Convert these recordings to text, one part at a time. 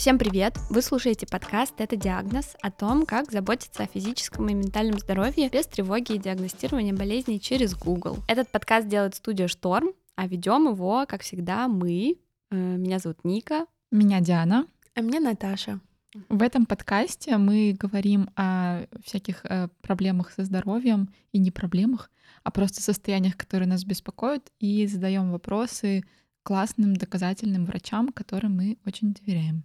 Всем привет! Вы слушаете подкаст «Это диагноз» о том, как заботиться о физическом и ментальном здоровье без тревоги и диагностирования болезней через Google. Этот подкаст делает студия «Шторм», а ведем его, как всегда, мы. Э, меня зовут Ника. Меня Диана. А меня Наташа. В этом подкасте мы говорим о всяких э, проблемах со здоровьем и не проблемах, а просто состояниях, которые нас беспокоят, и задаем вопросы классным доказательным врачам, которым мы очень доверяем.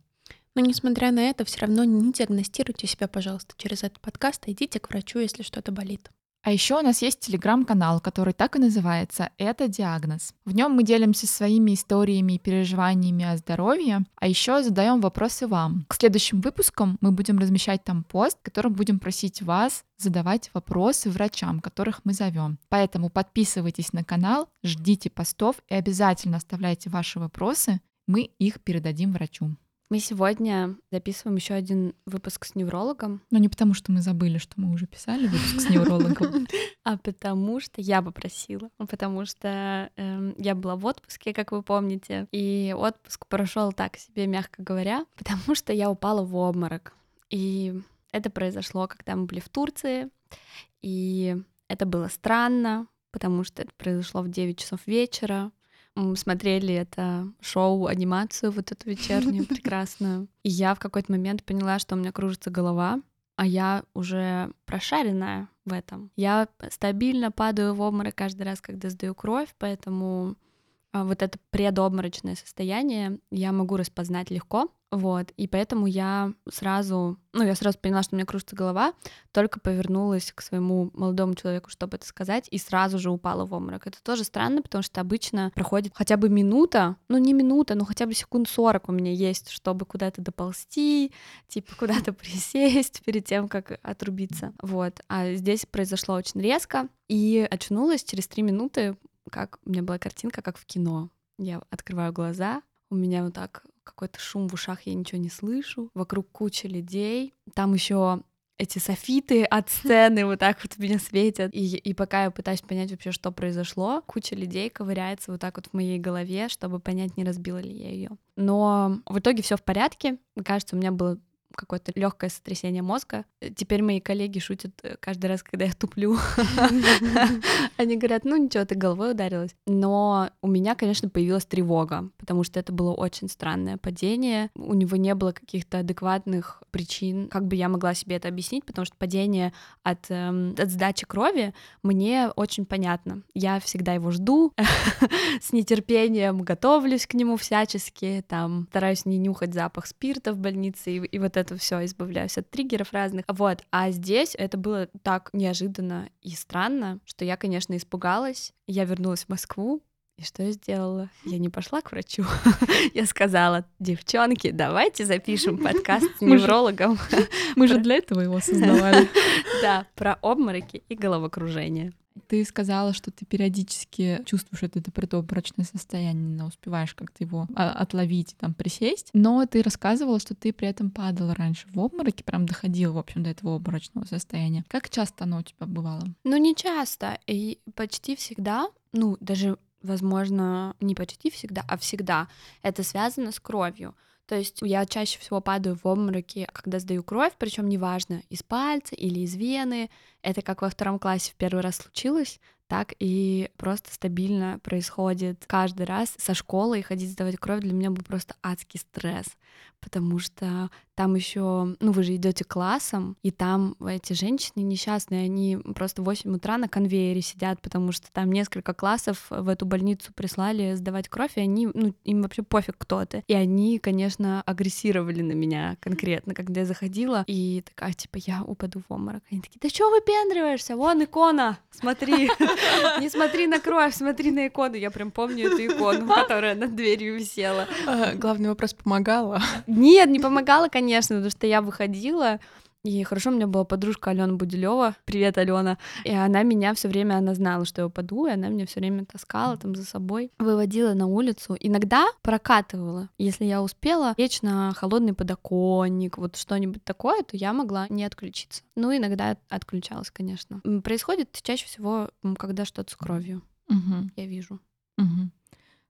Но несмотря на это, все равно не диагностируйте себя, пожалуйста, через этот подкаст, а идите к врачу, если что-то болит. А еще у нас есть телеграм-канал, который так и называется «Это диагноз». В нем мы делимся своими историями и переживаниями о здоровье, а еще задаем вопросы вам. К следующим выпускам мы будем размещать там пост, в котором будем просить вас задавать вопросы врачам, которых мы зовем. Поэтому подписывайтесь на канал, ждите постов и обязательно оставляйте ваши вопросы, мы их передадим врачу. Мы сегодня записываем еще один выпуск с неврологом. Но не потому, что мы забыли, что мы уже писали выпуск с неврологом, а потому что я попросила. Потому что э, я была в отпуске, как вы помните, и отпуск прошел так себе, мягко говоря, потому что я упала в обморок. И это произошло, когда мы были в Турции, и это было странно, потому что это произошло в 9 часов вечера смотрели это шоу, анимацию вот эту вечернюю прекрасную. И я в какой-то момент поняла, что у меня кружится голова, а я уже прошаренная в этом. Я стабильно падаю в обморок каждый раз, когда сдаю кровь, поэтому а, вот это предобморочное состояние я могу распознать легко. Вот, и поэтому я сразу, ну, я сразу поняла, что у меня кружится голова, только повернулась к своему молодому человеку, чтобы это сказать, и сразу же упала в обморок. Это тоже странно, потому что обычно проходит хотя бы минута, ну, не минута, но хотя бы секунд 40 у меня есть, чтобы куда-то доползти, типа куда-то присесть перед тем, как отрубиться. Вот, а здесь произошло очень резко, и очнулась через три минуты, как у меня была картинка, как в кино. Я открываю глаза, у меня вот так какой-то шум в ушах, я ничего не слышу. Вокруг куча людей. Там еще эти софиты от сцены вот так вот меня светят. И, и пока я пытаюсь понять вообще, что произошло, куча людей ковыряется вот так вот в моей голове, чтобы понять, не разбила ли я ее. Но в итоге все в порядке. Кажется, у меня было какое-то легкое сотрясение мозга. Теперь мои коллеги шутят э, каждый раз, когда я туплю. Они говорят, ну ничего, ты головой ударилась. Но у меня, конечно, появилась тревога, потому что это было очень странное падение. У него не было каких-то адекватных причин, как бы я могла себе это объяснить, потому что падение от, эм, от сдачи крови мне очень понятно. Я всегда его жду, с нетерпением готовлюсь к нему всячески, там стараюсь не нюхать запах спирта в больнице, и, и вот это все, избавляюсь от триггеров разных. Вот, а здесь это было так неожиданно и странно, что я, конечно, испугалась. Я вернулась в Москву, и что я сделала? Я не пошла к врачу. я сказала, девчонки, давайте запишем подкаст с неврологом. Мы же для этого его создавали. да, про обмороки и головокружение. Ты сказала, что ты периодически чувствуешь это, это предобморочное состояние, но успеваешь как-то его а, отловить и там присесть. Но ты рассказывала, что ты при этом падала раньше в обмороке, прям доходила, в общем, до этого обморочного состояния. Как часто оно у тебя бывало? Ну, не часто. И почти всегда, ну, даже возможно, не почти всегда, а всегда это связано с кровью. То есть я чаще всего падаю в обмороки, когда сдаю кровь, причем неважно, из пальца или из вены. Это как во втором классе в первый раз случилось, так и просто стабильно происходит каждый раз со школы и ходить сдавать кровь для меня был просто адский стресс, потому что там еще, ну вы же идете классом, и там эти женщины несчастные, они просто в 8 утра на конвейере сидят, потому что там несколько классов в эту больницу прислали сдавать кровь, и они, ну им вообще пофиг кто ты. И они, конечно, агрессировали на меня конкретно, когда я заходила, и такая, типа, я упаду в обморок. Они такие, да что выпендриваешься? Вон икона, смотри. Не смотри на кровь, смотри на икону. Я прям помню эту икону, которая над дверью висела. Главный вопрос, помогала? Нет, не помогала, конечно, потому что я выходила, и хорошо, у меня была подружка Алена Будилева. Привет, Алена. И она меня все время, она знала, что я упаду, и она меня все время таскала там за собой, выводила на улицу. Иногда прокатывала. Если я успела лечь на холодный подоконник, вот что-нибудь такое, то я могла не отключиться. Ну, иногда отключалась, конечно. Происходит чаще всего, когда что-то с кровью. Угу. Я вижу.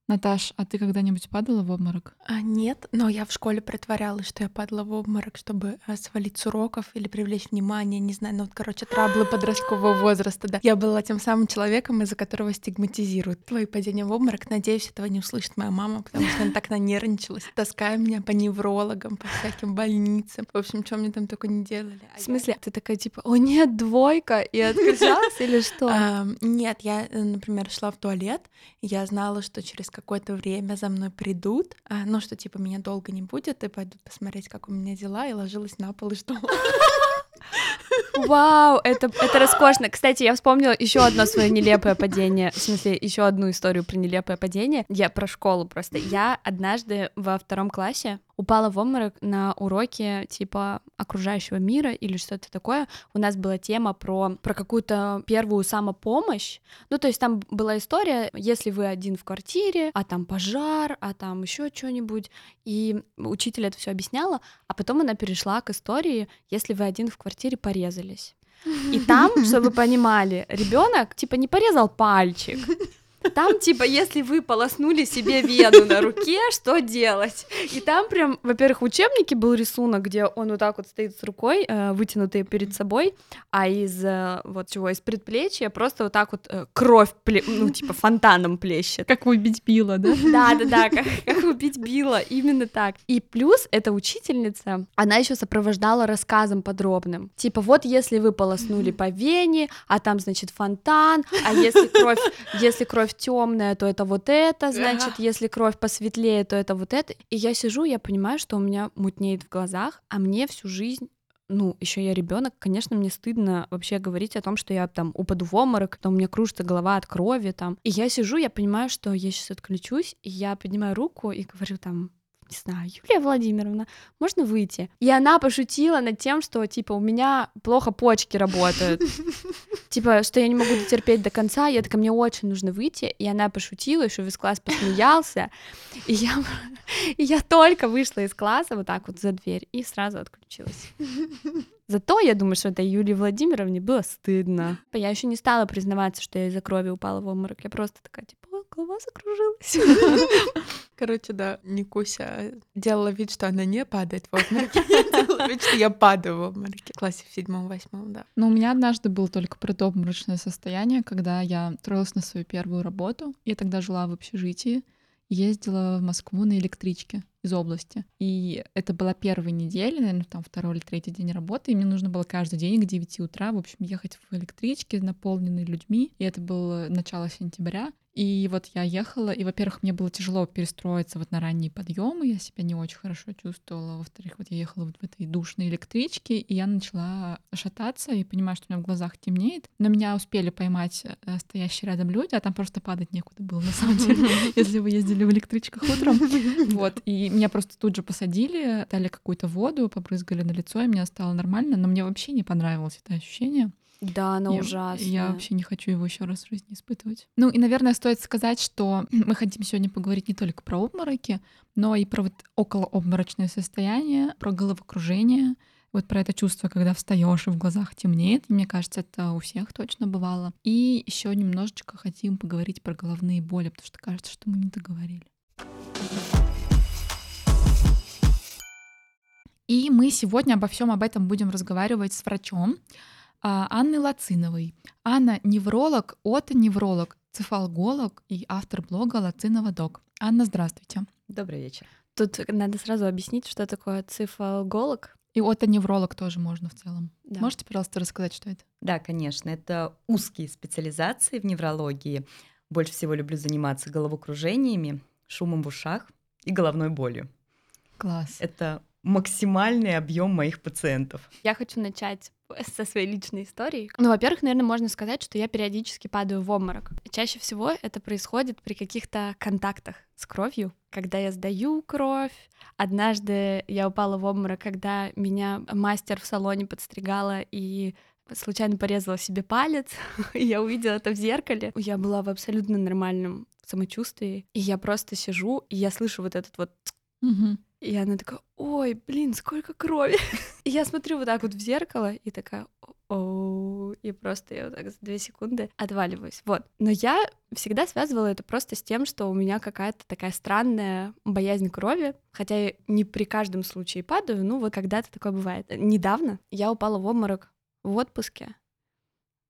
Наташ, а ты когда-нибудь падала в обморок? А, нет, но я в школе притворялась, что я падала в обморок, чтобы а, свалить с уроков или привлечь внимание, не знаю, ну вот, короче, траблы подросткового возраста, да. Я была тем самым человеком, из-за которого стигматизируют твои падения в обморок. Надеюсь, этого не услышит моя мама, потому что она так нанервничалась, таская меня по неврологам, по всяким больницам. В общем, что мне там только не делали. В смысле, ты такая типа, о нет, двойка, и отказалась или что? А, нет, я, э, например, шла в туалет, я знала, что через какое-то время за мной придут, а, ну что типа меня долго не будет, и пойдут посмотреть, как у меня дела, и ложилась на пол и ждала. Вау, это, это роскошно. Кстати, я вспомнила еще одно свое нелепое падение. В смысле, еще одну историю про нелепое падение. Я про школу просто. Я однажды во втором классе упала в обморок на уроке типа окружающего мира или что-то такое. У нас была тема про, про какую-то первую самопомощь. Ну, то есть там была история, если вы один в квартире, а там пожар, а там еще что-нибудь. И учитель это все объясняла, а потом она перешла к истории, если вы один в квартире порезались. И там, чтобы вы понимали, ребенок типа не порезал пальчик, там, типа, если вы полоснули себе вену на руке, что делать? И там прям, во-первых, в учебнике был рисунок, где он вот так вот стоит с рукой, э, вытянутой перед собой, а из э, вот чего, из предплечья просто вот так вот э, кровь, пле- ну, типа, фонтаном плещет. Как убить Билла, да? Да-да-да, как, как убить Билла, именно так. И плюс эта учительница, она еще сопровождала рассказом подробным. Типа, вот если вы полоснули по вене, а там, значит, фонтан, а если кровь, если кровь темная, то это вот это, значит, если кровь посветлее, то это вот это. И я сижу, я понимаю, что у меня мутнеет в глазах, а мне всю жизнь ну, еще я ребенок, конечно, мне стыдно вообще говорить о том, что я там упаду в обморок, то у меня кружится голова от крови там. И я сижу, я понимаю, что я сейчас отключусь, и я поднимаю руку и говорю там, не знаю, Юлия Владимировна, можно выйти? И она пошутила над тем, что, типа, у меня плохо почки работают. Типа, что я не могу дотерпеть до конца. Я такая, мне очень нужно выйти. И она пошутила, что весь класс посмеялся. И я, и я только вышла из класса вот так вот за дверь и сразу отключилась. Зато я думаю, что это Юлии Владимировне было стыдно. Я еще не стала признаваться, что я из-за крови упала в обморок. Я просто такая, типа, голова закружилась. Короче, да, Никуся делала вид, что она не падает в обмороке. Делала вид, что я падаю в обмороке. В классе в седьмом-восьмом, да. Но у меня однажды было только предобморочное состояние, когда я устроилась на свою первую работу. Я тогда жила в общежитии, ездила в Москву на электричке из области. И это была первая неделя, наверное, там второй или третий день работы, и мне нужно было каждый день к 9 утра, в общем, ехать в электричке, наполненной людьми. И это было начало сентября. И вот я ехала, и, во-первых, мне было тяжело перестроиться вот на ранние подъемы, я себя не очень хорошо чувствовала. Во-вторых, вот я ехала вот в этой душной электричке, и я начала шататься и понимаю, что у меня в глазах темнеет. Но меня успели поймать э, стоящие рядом люди, а там просто падать некуда было, на самом деле, если вы ездили в электричках утром. Вот, и меня просто тут же посадили, дали какую-то воду, побрызгали на лицо, и мне стало нормально, но мне вообще не понравилось это ощущение. Да, она я, ужасная. Я вообще не хочу его еще раз в жизни испытывать. Ну и, наверное, стоит сказать, что мы хотим сегодня поговорить не только про обмороки, но и про вот околообморочное состояние, про головокружение, вот про это чувство, когда встаешь и в глазах темнеет. Мне кажется, это у всех точно бывало. И еще немножечко хотим поговорить про головные боли, потому что кажется, что мы не договорили. И мы сегодня обо всем об этом будем разговаривать с врачом, а, Анны Лациновой. Анна — невролог, отоневролог, цефалголог и автор блога Лацинова Док. Анна, здравствуйте. Добрый вечер. Тут надо сразу объяснить, что такое цифалголог. И отоневролог тоже можно в целом. Да. Можете, пожалуйста, рассказать, что это? Да, конечно. Это узкие специализации в неврологии. Больше всего люблю заниматься головокружениями, шумом в ушах и головной болью. Класс. Это максимальный объем моих пациентов. Я хочу начать со своей личной историей. Ну, во-первых, наверное, можно сказать, что я периодически падаю в обморок. Чаще всего это происходит при каких-то контактах с кровью, когда я сдаю кровь. Однажды я упала в обморок, когда меня мастер в салоне подстригала и случайно порезала себе палец, и я увидела это в зеркале. Я была в абсолютно нормальном самочувствии, и я просто сижу, и я слышу вот этот вот Угу. И она такая, ой, блин, сколько крови. И я смотрю вот так вот в зеркало и такая, о и просто я вот так за две секунды отваливаюсь. Вот. Но я всегда связывала это просто с тем, что у меня какая-то такая странная боязнь крови, хотя я не при каждом случае падаю, ну вот когда-то такое бывает. Недавно я упала в обморок в отпуске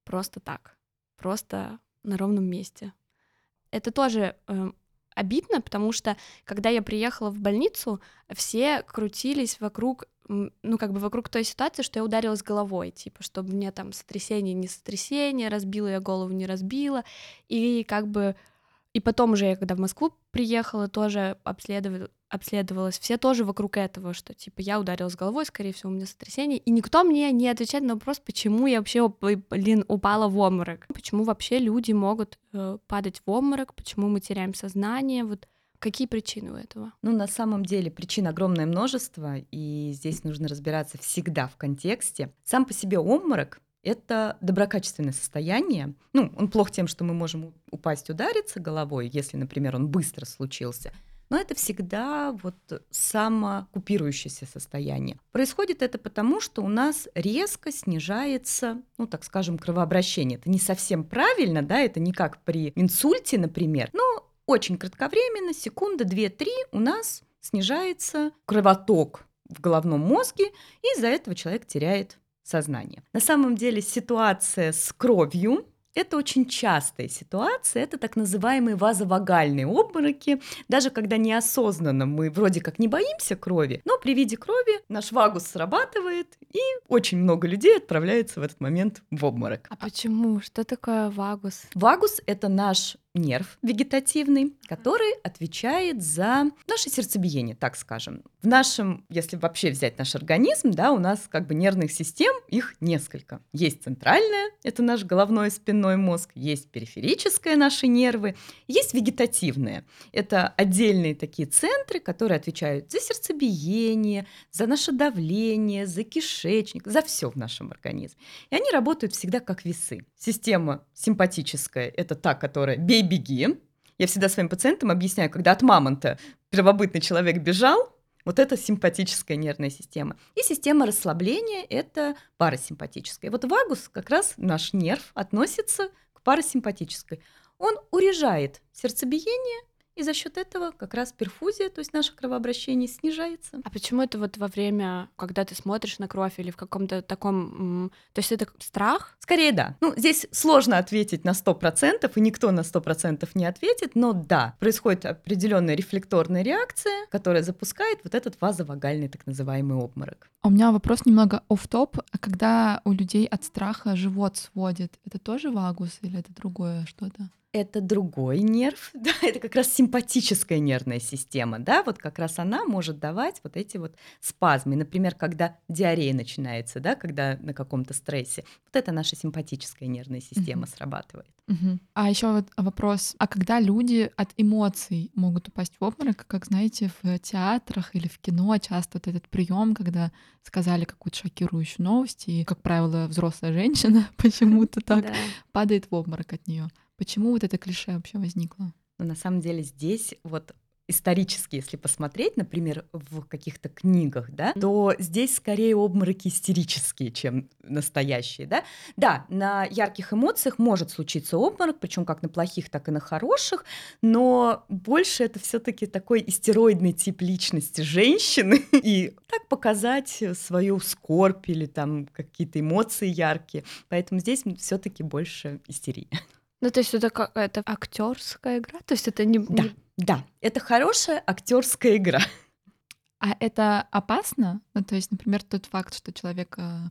просто так, просто на ровном месте. Это тоже э, обидно, потому что когда я приехала в больницу, все крутились вокруг ну, как бы вокруг той ситуации, что я ударилась головой, типа, чтобы мне там сотрясение, не сотрясение, разбила я голову, не разбила, и как бы... И потом уже я, когда в Москву приехала, тоже обследовала, обследовалась, все тоже вокруг этого, что, типа, я ударилась головой, скорее всего, у меня сотрясение, и никто мне не отвечает на вопрос, почему я вообще, блин, упала в обморок, почему вообще люди могут э, падать в обморок, почему мы теряем сознание, вот Какие причины у этого? Ну, на самом деле причин огромное множество, и здесь нужно разбираться всегда в контексте. Сам по себе обморок это доброкачественное состояние. Ну, он плох тем, что мы можем упасть, удариться головой, если, например, он быстро случился. Но это всегда вот самокупирующееся состояние. Происходит это потому, что у нас резко снижается, ну, так скажем, кровообращение. Это не совсем правильно, да, это не как при инсульте, например, но очень кратковременно, секунда, две-три, у нас снижается кровоток в головном мозге, и из-за этого человек теряет сознание. На самом деле ситуация с кровью это очень частая ситуация, это так называемые вазовагальные обмороки. Даже когда неосознанно мы вроде как не боимся крови, но при виде крови наш вагус срабатывает, и очень много людей отправляется в этот момент в обморок. А почему? Что такое вагус? Вагус — это наш нерв вегетативный, который отвечает за наше сердцебиение, так скажем. В нашем, если вообще взять наш организм, да, у нас как бы нервных систем, их несколько. Есть центральная, это наш головной и спинной мозг, есть периферическая, наши нервы, есть вегетативные. Это отдельные такие центры, которые отвечают за сердцебиение, за наше давление, за кишечник, за все в нашем организме. И они работают всегда как весы. Система симпатическая — это та, которая бей беги. Я всегда своим пациентам объясняю, когда от мамонта первобытный человек бежал, вот это симпатическая нервная система. И система расслабления – это парасимпатическая. Вот вагус, как раз наш нерв, относится к парасимпатической. Он урежает сердцебиение – и за счет этого как раз перфузия, то есть наше кровообращение снижается. А почему это вот во время, когда ты смотришь на кровь или в каком-то таком... То есть это страх? Скорее да. Ну, здесь сложно ответить на 100%, и никто на 100% не ответит, но да, происходит определенная рефлекторная реакция, которая запускает вот этот вазовагальный так называемый обморок. А у меня вопрос немного оф топ А когда у людей от страха живот сводит, это тоже вагус или это другое что-то? Это другой нерв, да, это как раз симпатическая нервная система, да, вот как раз она может давать вот эти вот спазмы. Например, когда диарея начинается, да, когда на каком-то стрессе, вот это наша симпатическая нервная система uh-huh. срабатывает. Uh-huh. А еще вот вопрос, а когда люди от эмоций могут упасть в обморок, как знаете, в театрах или в кино часто вот этот прием, когда сказали какую-то шокирующую новость, и, как правило, взрослая женщина почему-то так падает в обморок от нее. Почему вот это клише вообще возникло? Ну, на самом деле здесь вот исторически, если посмотреть, например, в каких-то книгах, да, то здесь скорее обмороки истерические, чем настоящие, да. Да, на ярких эмоциях может случиться обморок, причем как на плохих, так и на хороших, но больше это все-таки такой истероидный тип личности женщины, и так показать свою скорбь или там какие-то эмоции яркие. Поэтому здесь все-таки больше истерии. Ну, то есть это какая-то актерская игра? То есть это не... Да, не... да, это хорошая актерская игра. А это опасно? Ну, то есть, например, тот факт, что человек э,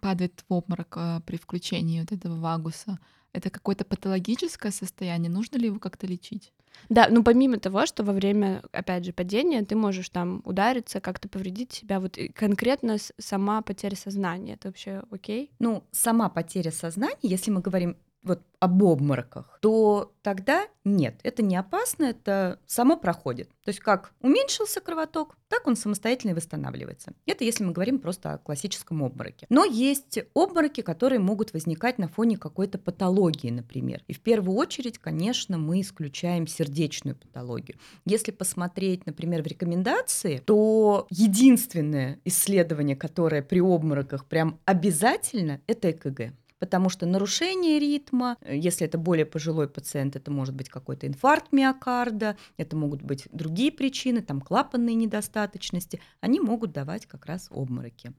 падает в обморок э, при включении вот этого вагуса, это какое-то патологическое состояние? Нужно ли его как-то лечить? Да, ну помимо того, что во время, опять же, падения ты можешь там удариться, как-то повредить себя, вот конкретно сама потеря сознания, это вообще окей? Ну, сама потеря сознания, если мы говорим вот об обмороках, то тогда нет, это не опасно, это само проходит. То есть как уменьшился кровоток, так он самостоятельно восстанавливается. Это если мы говорим просто о классическом обмороке. Но есть обмороки, которые могут возникать на фоне какой-то патологии, например. И в первую очередь, конечно, мы исключаем сердечную патологию. Если посмотреть, например, в рекомендации, то единственное исследование, которое при обмороках прям обязательно, это ЭКГ. Потому что нарушение ритма, э, если это более пожилой пациент, это может быть какой-то инфаркт миокарда, это могут быть другие причины, там клапанные недостаточности, они могут давать как раз обмороки.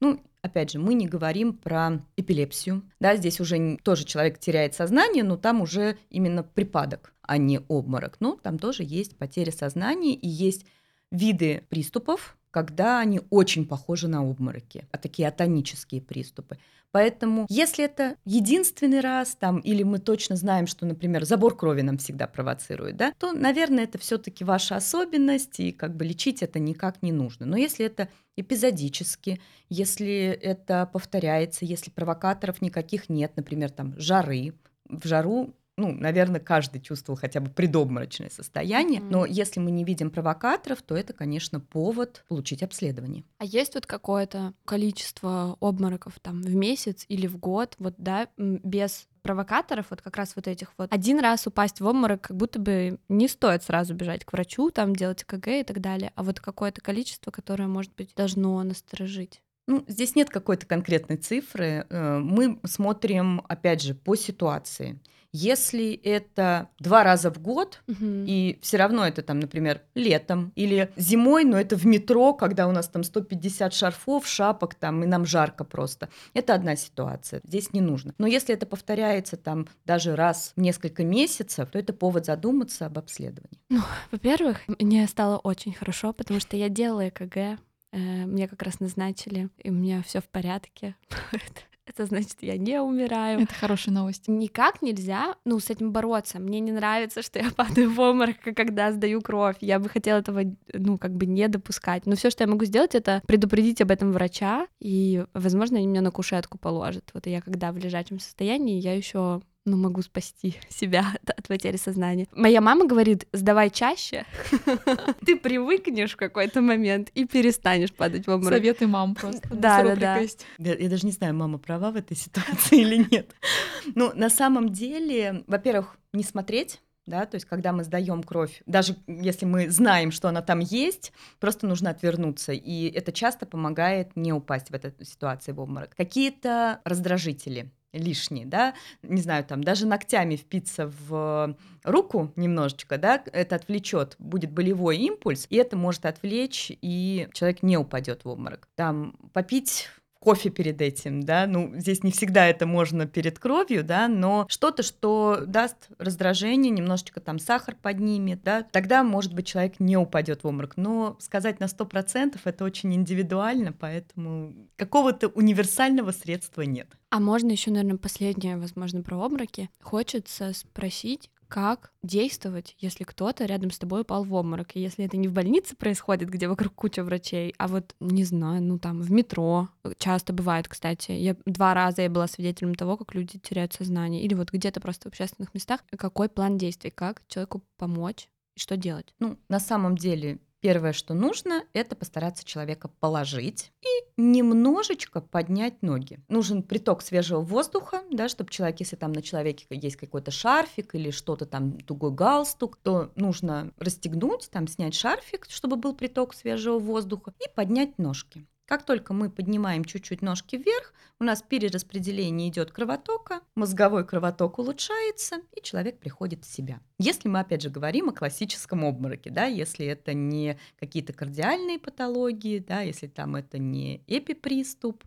Ну, опять же, мы не говорим про эпилепсию. Да, здесь уже тоже человек теряет сознание, но там уже именно припадок, а не обморок. Но там тоже есть потеря сознания и есть виды приступов, когда они очень похожи на обмороки, а такие атонические приступы. Поэтому, если это единственный раз, там, или мы точно знаем, что, например, забор крови нам всегда провоцирует, да, то, наверное, это все-таки ваша особенность, и как бы лечить это никак не нужно. Но если это эпизодически, если это повторяется, если провокаторов никаких нет, например, там жары, в жару ну, наверное, каждый чувствовал хотя бы предобморочное состояние, mm-hmm. но если мы не видим провокаторов, то это, конечно, повод получить обследование. А есть вот какое-то количество обмороков там в месяц или в год, вот, да, без провокаторов, вот как раз вот этих вот. Один раз упасть в обморок, как будто бы не стоит сразу бежать к врачу, там делать КГ и так далее, а вот какое-то количество, которое, может быть, должно насторожить. Ну, здесь нет какой-то конкретной цифры. Э, мы смотрим, опять же, по ситуации. Если это два раза в год, угу. и все равно это там, например, летом или зимой, но это в метро, когда у нас там 150 шарфов, шапок там, и нам жарко просто. Это одна ситуация. Здесь не нужно. Но если это повторяется там даже раз в несколько месяцев, то это повод задуматься об обследовании. Ну, во-первых, мне стало очень хорошо, потому что я делала ЭКГ, э, мне как раз назначили, и у меня все в порядке. это значит, я не умираю. Это хорошая новость. Никак нельзя, ну, с этим бороться. Мне не нравится, что я падаю в обморок, когда сдаю кровь. Я бы хотела этого, ну, как бы не допускать. Но все, что я могу сделать, это предупредить об этом врача, и, возможно, они меня на кушетку положат. Вот я когда в лежачем состоянии, я еще ну, могу спасти себя от потери сознания. Моя мама говорит, сдавай чаще, ты привыкнешь в какой-то момент и перестанешь падать в обморок. Советы мам просто. Да, да, да. Я даже не знаю, мама права в этой ситуации или нет. Ну, на самом деле, во-первых, не смотреть да, то есть когда мы сдаем кровь, даже если мы знаем, что она там есть, просто нужно отвернуться, и это часто помогает не упасть в эту ситуацию в обморок. Какие-то раздражители, лишний, да, не знаю, там даже ногтями впиться в руку немножечко, да, это отвлечет, будет болевой импульс, и это может отвлечь, и человек не упадет в обморок. Там попить кофе перед этим, да, ну, здесь не всегда это можно перед кровью, да, но что-то, что даст раздражение, немножечко там сахар поднимет, да, тогда, может быть, человек не упадет в обморок, но сказать на 100% это очень индивидуально, поэтому какого-то универсального средства нет. А можно еще, наверное, последнее, возможно, про обмороки. Хочется спросить, как действовать, если кто-то рядом с тобой упал в обморок. И если это не в больнице происходит, где вокруг куча врачей, а вот, не знаю, ну там в метро часто бывает, кстати. Я два раза я была свидетелем того, как люди теряют сознание. Или вот где-то просто в общественных местах. Какой план действий, как человеку помочь и что делать? Ну, на самом деле, Первое, что нужно, это постараться человека положить и немножечко поднять ноги. Нужен приток свежего воздуха, да, чтобы человек, если там на человеке есть какой-то шарфик или что-то там, тугой галстук, то нужно расстегнуть, там снять шарфик, чтобы был приток свежего воздуха и поднять ножки. Как только мы поднимаем чуть-чуть ножки вверх, у нас перераспределение идет кровотока, мозговой кровоток улучшается, и человек приходит в себя. Если мы, опять же, говорим о классическом обмороке, да, если это не какие-то кардиальные патологии, да, если там это не эпиприступ,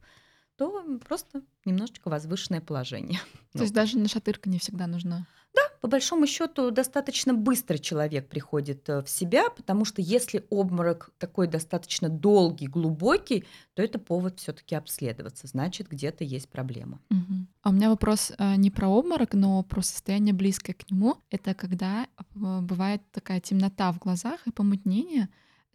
то просто немножечко возвышенное положение. То есть даже нашатырка не всегда нужна? Да, по большому счету достаточно быстро человек приходит э, в себя, потому что если обморок такой достаточно долгий, глубокий, то это повод все-таки обследоваться. Значит, где-то есть проблема. Угу. А у меня вопрос э, не про обморок, но про состояние близкое к нему. Это когда э, бывает такая темнота в глазах и помутнение.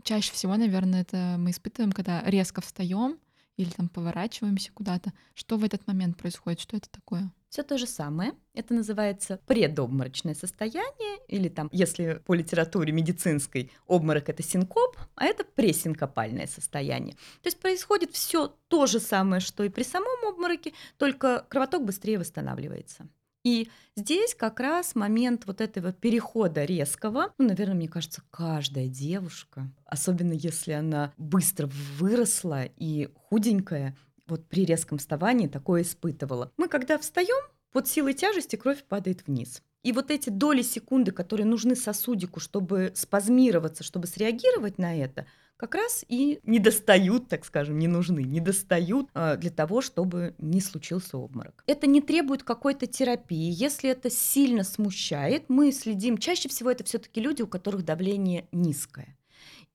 Чаще всего, наверное, это мы испытываем, когда резко встаем или там поворачиваемся куда-то. Что в этот момент происходит? Что это такое? Все то же самое. Это называется предобморочное состояние, или там, если по литературе медицинской, обморок это синкоп, а это пресинкопальное состояние. То есть происходит все то же самое, что и при самом обмороке, только кровоток быстрее восстанавливается. И здесь как раз момент вот этого перехода резкого, ну, наверное, мне кажется, каждая девушка, особенно если она быстро выросла и худенькая, вот при резком вставании такое испытывала. Мы когда встаем, под силой тяжести кровь падает вниз. И вот эти доли секунды, которые нужны сосудику, чтобы спазмироваться, чтобы среагировать на это, как раз и не достают, так скажем, не нужны, не достают э, для того, чтобы не случился обморок. Это не требует какой-то терапии. Если это сильно смущает, мы следим. Чаще всего это все-таки люди, у которых давление низкое.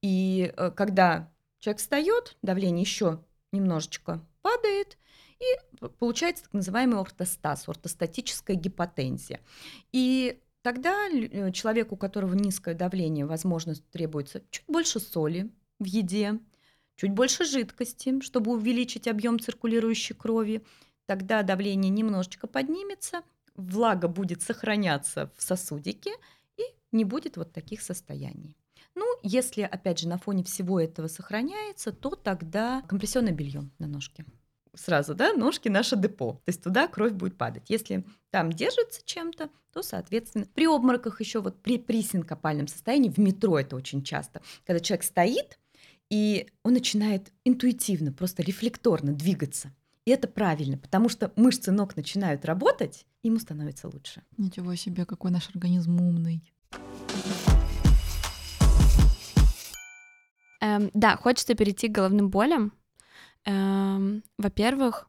И э, когда человек встает, давление еще немножечко падает, и получается так называемый ортостаз, ортостатическая гипотензия. И тогда э, человеку, у которого низкое давление, возможно, требуется чуть больше соли в еде, чуть больше жидкости, чтобы увеличить объем циркулирующей крови. Тогда давление немножечко поднимется, влага будет сохраняться в сосудике и не будет вот таких состояний. Ну, если, опять же, на фоне всего этого сохраняется, то тогда компрессионное белье на ножке. Сразу, да, ножки наше депо. То есть туда кровь будет падать. Если там держится чем-то, то, соответственно, при обмороках еще вот при, при синкопальном состоянии, в метро это очень часто, когда человек стоит, и он начинает интуитивно, просто рефлекторно двигаться. И это правильно, потому что мышцы ног начинают работать, ему становится лучше. Ничего себе, какой наш организм умный. Эм, да, хочется перейти к головным болям. Эм, во-первых,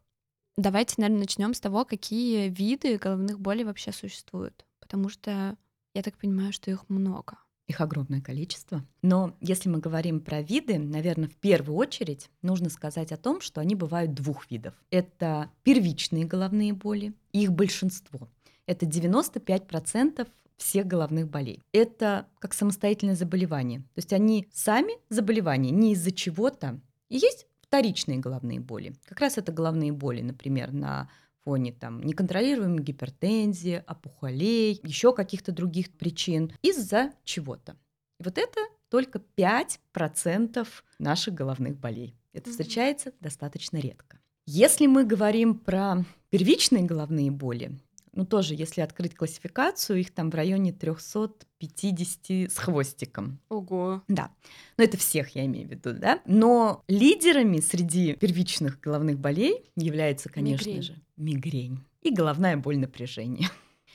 давайте, наверное, начнем с того, какие виды головных болей вообще существуют. Потому что я так понимаю, что их много. Их огромное количество. Но если мы говорим про виды, наверное, в первую очередь нужно сказать о том, что они бывают двух видов. Это первичные головные боли, их большинство. Это 95% всех головных болей. Это как самостоятельное заболевание. То есть они сами заболевания не из-за чего-то. И есть вторичные головные боли. Как раз это головные боли, например, на фоне там неконтролируемой гипертензии, опухолей, еще каких-то других причин из-за чего-то. И вот это только 5% наших головных болей. Это встречается достаточно редко. Если мы говорим про первичные головные боли, ну тоже, если открыть классификацию, их там в районе 350 с хвостиком. Ого. Да. Но это всех я имею в виду, да? Но лидерами среди первичных головных болей является, конечно Мигрень. же, мигрень и головная боль напряжения.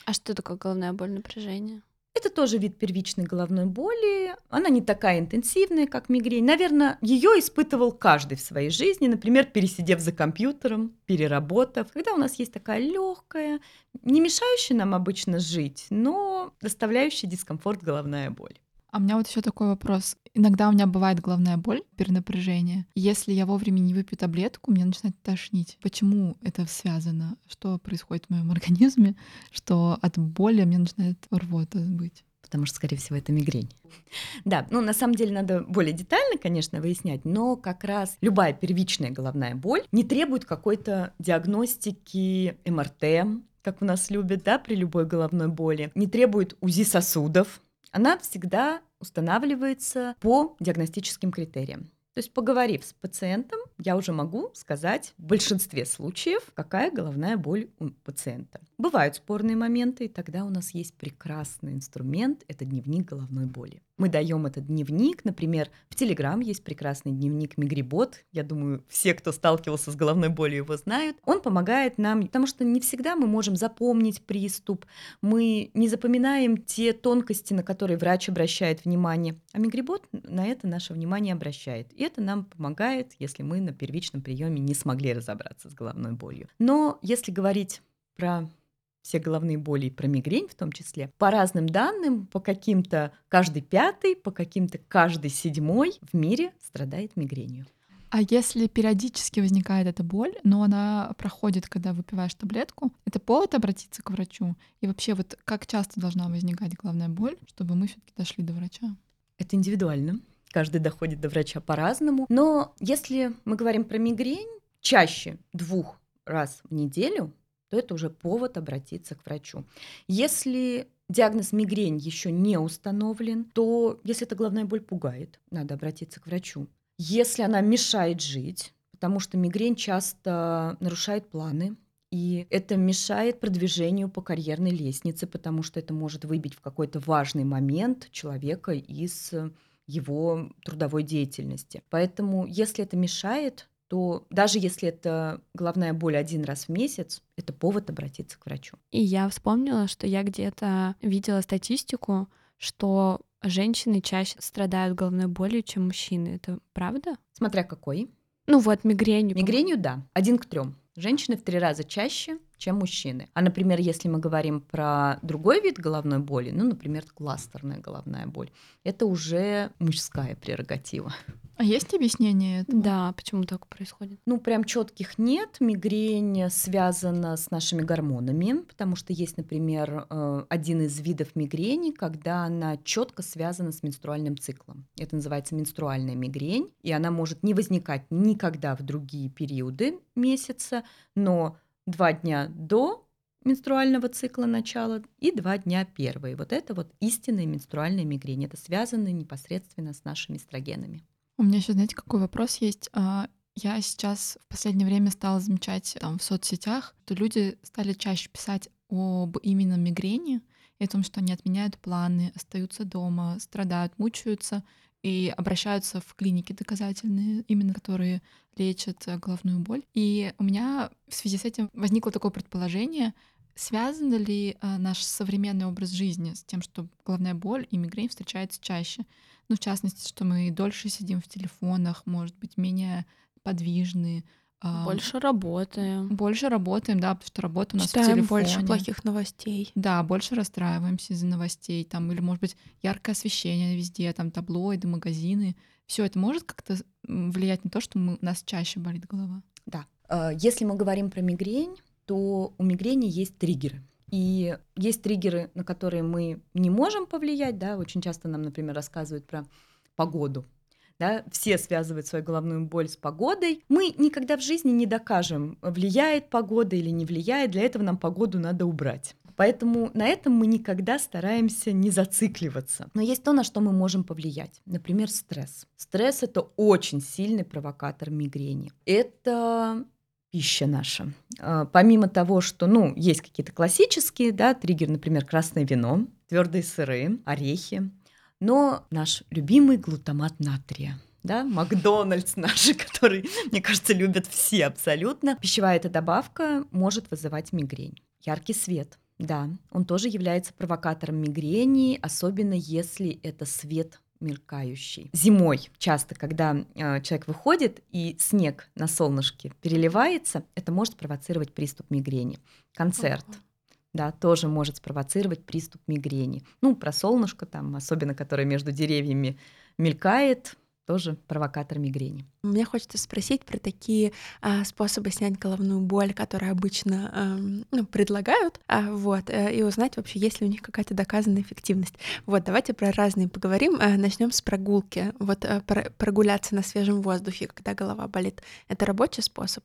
А что такое головная боль напряжения? Это тоже вид первичной головной боли. Она не такая интенсивная, как мигрень. Наверное, ее испытывал каждый в своей жизни, например, пересидев за компьютером, переработав. Когда у нас есть такая легкая, не мешающая нам обычно жить, но доставляющая дискомфорт головная боль. А у меня вот еще такой вопрос. Иногда у меня бывает головная боль, перенапряжение. Если я вовремя не выпью таблетку, меня начинает тошнить. Почему это связано? Что происходит в моем организме, что от боли мне начинает рвота быть? потому что, скорее всего, это мигрень. Да, ну на самом деле надо более детально, конечно, выяснять, но как раз любая первичная головная боль не требует какой-то диагностики МРТ, как у нас любят, да, при любой головной боли, не требует УЗИ сосудов, она всегда устанавливается по диагностическим критериям. То есть, поговорив с пациентом, я уже могу сказать в большинстве случаев, какая головная боль у пациента. Бывают спорные моменты, и тогда у нас есть прекрасный инструмент — это дневник головной боли. Мы даем этот дневник, например, в Телеграм есть прекрасный дневник Мигрибот. Я думаю, все, кто сталкивался с головной болью, его знают. Он помогает нам, потому что не всегда мы можем запомнить приступ, мы не запоминаем те тонкости, на которые врач обращает внимание. А Мигрибот на это наше внимание обращает. И это нам помогает, если мы на первичном приеме не смогли разобраться с головной болью. Но если говорить про все головные боли и про мигрень в том числе, по разным данным, по каким-то каждый пятый, по каким-то каждый седьмой в мире страдает мигренью. А если периодически возникает эта боль, но она проходит, когда выпиваешь таблетку, это повод обратиться к врачу? И вообще, вот как часто должна возникать головная боль, чтобы мы все-таки дошли до врача? Это индивидуально. Каждый доходит до врача по-разному. Но если мы говорим про мигрень, чаще двух раз в неделю то это уже повод обратиться к врачу. Если диагноз мигрень еще не установлен, то если эта головная боль пугает, надо обратиться к врачу. Если она мешает жить, потому что мигрень часто нарушает планы, и это мешает продвижению по карьерной лестнице, потому что это может выбить в какой-то важный момент человека из его трудовой деятельности. Поэтому, если это мешает, то даже если это головная боль один раз в месяц, это повод обратиться к врачу. И я вспомнила, что я где-то видела статистику, что женщины чаще страдают головной болью, чем мужчины. Это правда? Смотря какой. Ну вот, мигренью. Мигренью, да, один к трем. Женщины в три раза чаще, чем мужчины. А, например, если мы говорим про другой вид головной боли, ну, например, кластерная головная боль, это уже мужская прерогатива. А есть объяснение этому? Да, почему так происходит? Ну, прям четких нет. Мигрень связана с нашими гормонами, потому что есть, например, э, один из видов мигрени, когда она четко связана с менструальным циклом. Это называется менструальная мигрень, и она может не возникать никогда в другие периоды месяца, но два дня до менструального цикла начала и два дня первые. Вот это вот истинная менструальная мигрень. Это связано непосредственно с нашими эстрогенами. У меня еще, знаете, какой вопрос есть? А, я сейчас в последнее время стала замечать там в соцсетях, что люди стали чаще писать об именно мигрени и о том, что они отменяют планы, остаются дома, страдают, мучаются и обращаются в клиники доказательные, именно которые лечат головную боль. И у меня в связи с этим возникло такое предположение, связан ли э, наш современный образ жизни с тем, что головная боль и мигрень встречаются чаще? Ну, в частности, что мы дольше сидим в телефонах, может быть, менее подвижны. А, больше работаем. Больше работаем, да, потому что работа у нас Читаем в телефоне. больше плохих новостей. Да, больше расстраиваемся из-за новостей, там, или, может быть, яркое освещение везде, там, таблоиды, магазины. Все это может как-то влиять на то, что мы, у нас чаще болит голова? Да. А, если мы говорим про мигрень, то у мигрени есть триггеры. И есть триггеры, на которые мы не можем повлиять, да, очень часто нам, например, рассказывают про погоду, да, все связывают свою головную боль с погодой. Мы никогда в жизни не докажем, влияет погода или не влияет, для этого нам погоду надо убрать. Поэтому на этом мы никогда стараемся не зацикливаться. Но есть то, на что мы можем повлиять. Например, стресс. Стресс — это очень сильный провокатор мигрени. Это пища наша. А, помимо того, что, ну, есть какие-то классические, да, триггер, например, красное вино, твердые сыры, орехи, но наш любимый глутамат натрия, да, Макдональдс наши, который, мне кажется, любят все абсолютно. Пищевая эта добавка может вызывать мигрень. Яркий свет, да, он тоже является провокатором мигрени, особенно если это свет мелькающий. Зимой часто, когда э, человек выходит и снег на солнышке переливается, это может спровоцировать приступ мигрени. Концерт. Uh-huh. Да, тоже может спровоцировать приступ мигрени. Ну, про солнышко там, особенно которое между деревьями мелькает, тоже провокатор мигрени. Мне хочется спросить про такие а, способы снять головную боль, которые обычно а, ну, предлагают, а, вот, а, и узнать вообще, есть ли у них какая-то доказанная эффективность. Вот, давайте про разные поговорим. А, начнем с прогулки. Вот а, про, прогуляться на свежем воздухе, когда голова болит, это рабочий способ?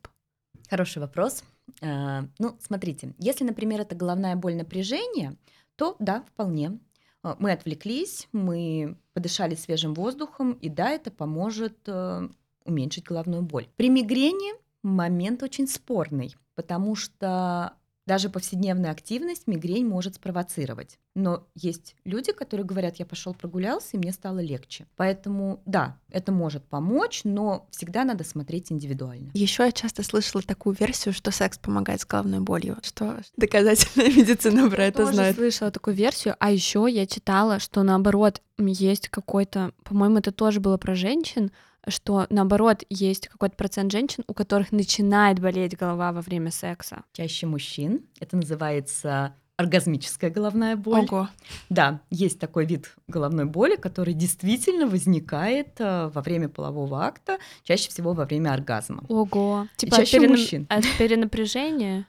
Хороший вопрос. А, ну, смотрите, если, например, это головная боль напряжения, то да, вполне а, мы отвлеклись, мы подышали свежим воздухом, и да, это поможет э, уменьшить головную боль. При мигрени момент очень спорный, потому что даже повседневная активность мигрень может спровоцировать. Но есть люди, которые говорят, я пошел прогулялся, и мне стало легче. Поэтому да, это может помочь, но всегда надо смотреть индивидуально. Еще я часто слышала такую версию, что секс помогает с головной болью, что доказательная медицина про это Тоже знает. слышала такую версию, а еще я читала, что наоборот есть какой-то, по-моему, это тоже было про женщин, что наоборот есть какой-то процент женщин, у которых начинает болеть голова во время секса. Чаще мужчин. Это называется оргазмическая головная боль. Ого. Да, есть такой вид головной боли, который действительно возникает э, во время полового акта, чаще всего во время оргазма. Ого. Типа чаще перена... мужчин. От перенапряжения?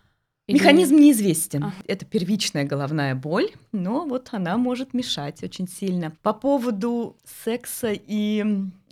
Механизм неизвестен. Ага. Это первичная головная боль, но вот она может мешать очень сильно. По поводу секса и